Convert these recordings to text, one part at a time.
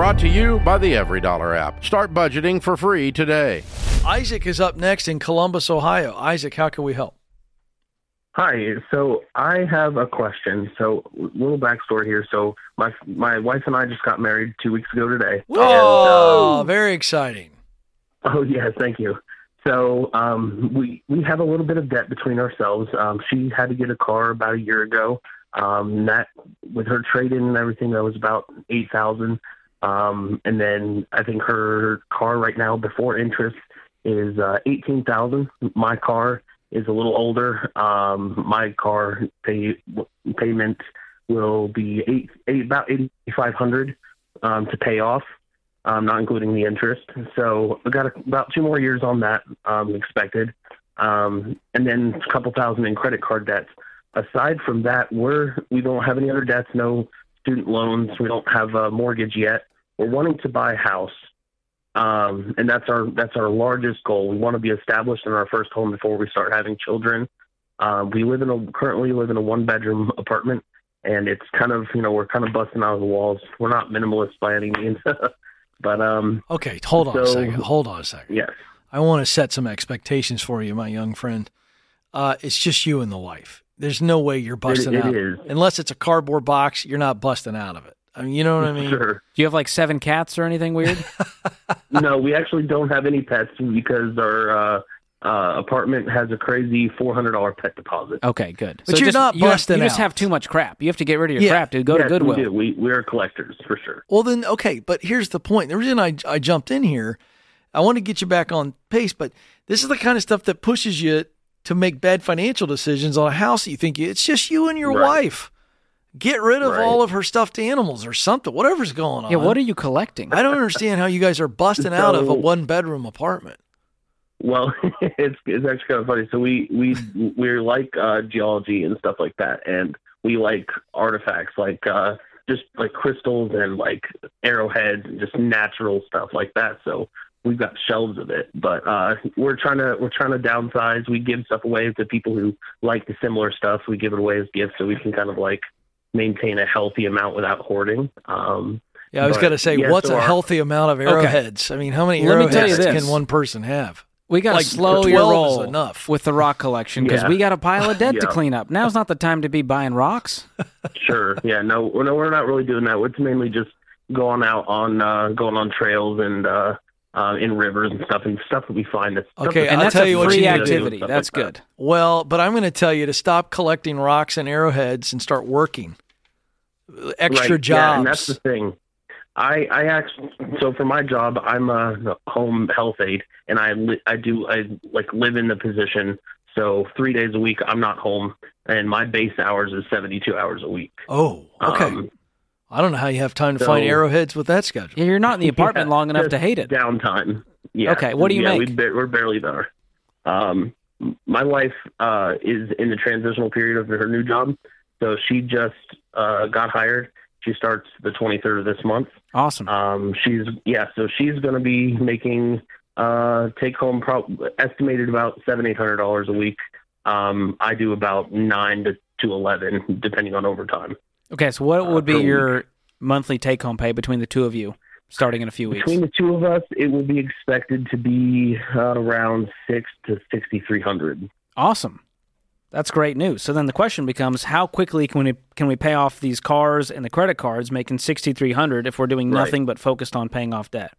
Brought to you by the EveryDollar app. Start budgeting for free today. Isaac is up next in Columbus, Ohio. Isaac, how can we help? Hi. So I have a question. So little backstory here. So my my wife and I just got married two weeks ago today. Oh, very exciting. Oh yes, thank you. So um, we we have a little bit of debt between ourselves. Um, she had to get a car about a year ago. Um, that with her trade in and everything, that was about eight thousand. Um, and then I think her car right now before interest is uh, eighteen thousand. My car is a little older. Um, my car pay payment will be eight, eight about eighty five hundred um, to pay off, um, not including the interest. So I got a, about two more years on that um, expected, um, and then a couple thousand in credit card debts. Aside from that, we're we don't have any other debts, no student loans. We don't have a mortgage yet. We're wanting to buy a house um, and that's our that's our largest goal. We want to be established in our first home before we start having children. Um, we live in a currently live in a one bedroom apartment, and it's kind of you know we're kind of busting out of the walls. We're not minimalist by any means, but um. Okay, hold on a second. Hold on a second. Yes. I want to set some expectations for you, my young friend. Uh, it's just you and the wife. There's no way you're busting it out is. unless it's a cardboard box. You're not busting out of it. I mean, you know what I mean? Sure. Do you have like seven cats or anything weird? no, we actually don't have any pets because our uh, uh, apartment has a crazy four hundred dollar pet deposit. Okay, good. But you're just, not you have- busting You just have too much crap. You have to get rid of your Yeah. crap, dude. Go yes, to Goodwill. We do. We we're collectors for sure. Well, then, okay, but here's the point. The reason I, I jumped in here, I want to get you back on pace, but this is the kind of stuff that pushes you to make bad financial decisions on a house that you think you, it's just you and your Right. wife. Get rid of Right. all of her stuffed animals or something, whatever's going on. Yeah, what are you collecting? I don't understand how you guys are busting out of a one bedroom apartment. Well, it's it's actually kind of funny. So we we we're like uh, geology and stuff like that, and we like artifacts like uh, just like crystals and like arrowheads and just natural stuff like that. So we've got shelves of it, but uh, we're trying to we're trying to downsize. We give stuff away to people who like the similar stuff. We give it away as gifts, so we can kind of like maintain a healthy amount without hoarding. Um, Yeah, I was going to say, yeah, what's so a our- healthy amount of arrowheads? I mean, how many Let me you arrowheads can one person have? We got to Like, slow your roll enough. with the rock collection because Yeah. we got a pile of debt to clean up. Now's not the time to be buying rocks. Sure. Yeah. No. No. We're not really doing that. It's mainly just going out on uh, going on trails and uh, uh, in rivers and stuff and stuff that we find. That's Okay, that's and that's tell a free you need to do, activity. That's like that. good. Well, but I'm going to tell you to stop collecting rocks and arrowheads and start working. Extra right. jobs. Yeah, and that's the thing. I I actually so for my job I'm a home health aide and I li- I do I like live in the position. So three days a week I'm not home and my base hours is 72 hours a week. oh, okay. Um, I don't know how you have time to find arrowheads with that schedule. Yeah, you're not in the apartment Yeah, long enough to hate it. Downtime. Yeah. Okay, what do you yeah, make? We, we're barely there. Um, my wife uh, is in the transitional period of her new job, so she just uh, got hired. She starts the 23rd of this month. Awesome. Um, she's yeah, so she's going to be making uh, take home pro- estimated about seven eight hundred dollars a week. Um, I do about nine to to eleven, depending on overtime. Okay, so what uh, would be per week. your monthly take home pay between the two of you starting in a few weeks? Between the two of us, it will be expected to be uh, around six to sixty three hundred. Awesome. That's great news. So then the question becomes how quickly can we can we pay off these cars and the credit cards making 6300 if we're doing Right. nothing but focused on paying off debt?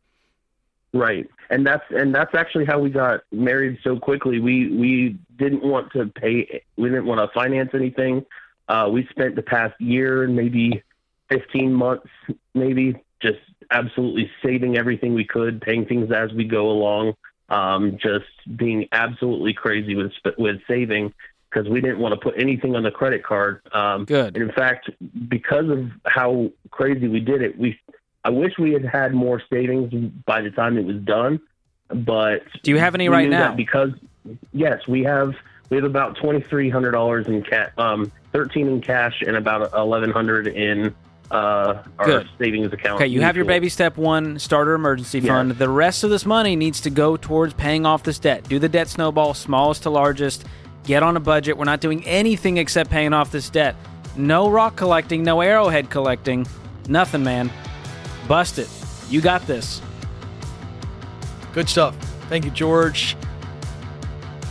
Right, and that's and that's actually how we got married so quickly. We we didn't want to pay. We didn't want to finance anything. Uh, we spent the past year, and maybe fifteen months, maybe just absolutely saving everything we could, paying things as we go along. Um, just being absolutely crazy with with saving because we didn't want to put anything on the credit card. Um, Good. and in fact, because of how crazy we did it, we I wish we had had more savings by the time it was done. But Do you have any right now? Because yes, we have we have about twenty three hundred dollars in cash, um, thirteen in cash, and about eleven hundred in uh, our Good. savings account. Okay, you have your baby step one starter emergency Yes. fund. The rest of this money needs to go towards paying off this debt. Do the debt snowball, smallest to largest. Get on a budget. We're not doing anything except paying off this debt. No rock collecting, no arrowhead collecting, nothing, man. Bust it. You got this. Good stuff. Thank you, George.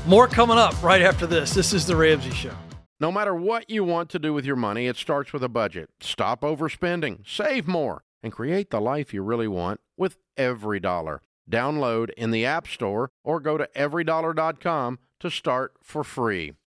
More coming up right after this. This is The Ramsey Show. No matter what you want to do with your money, it starts with a budget. Stop overspending, save more, and create the life you really want with EveryDollar. Download in the App Store or go to everydollar.com to start for free.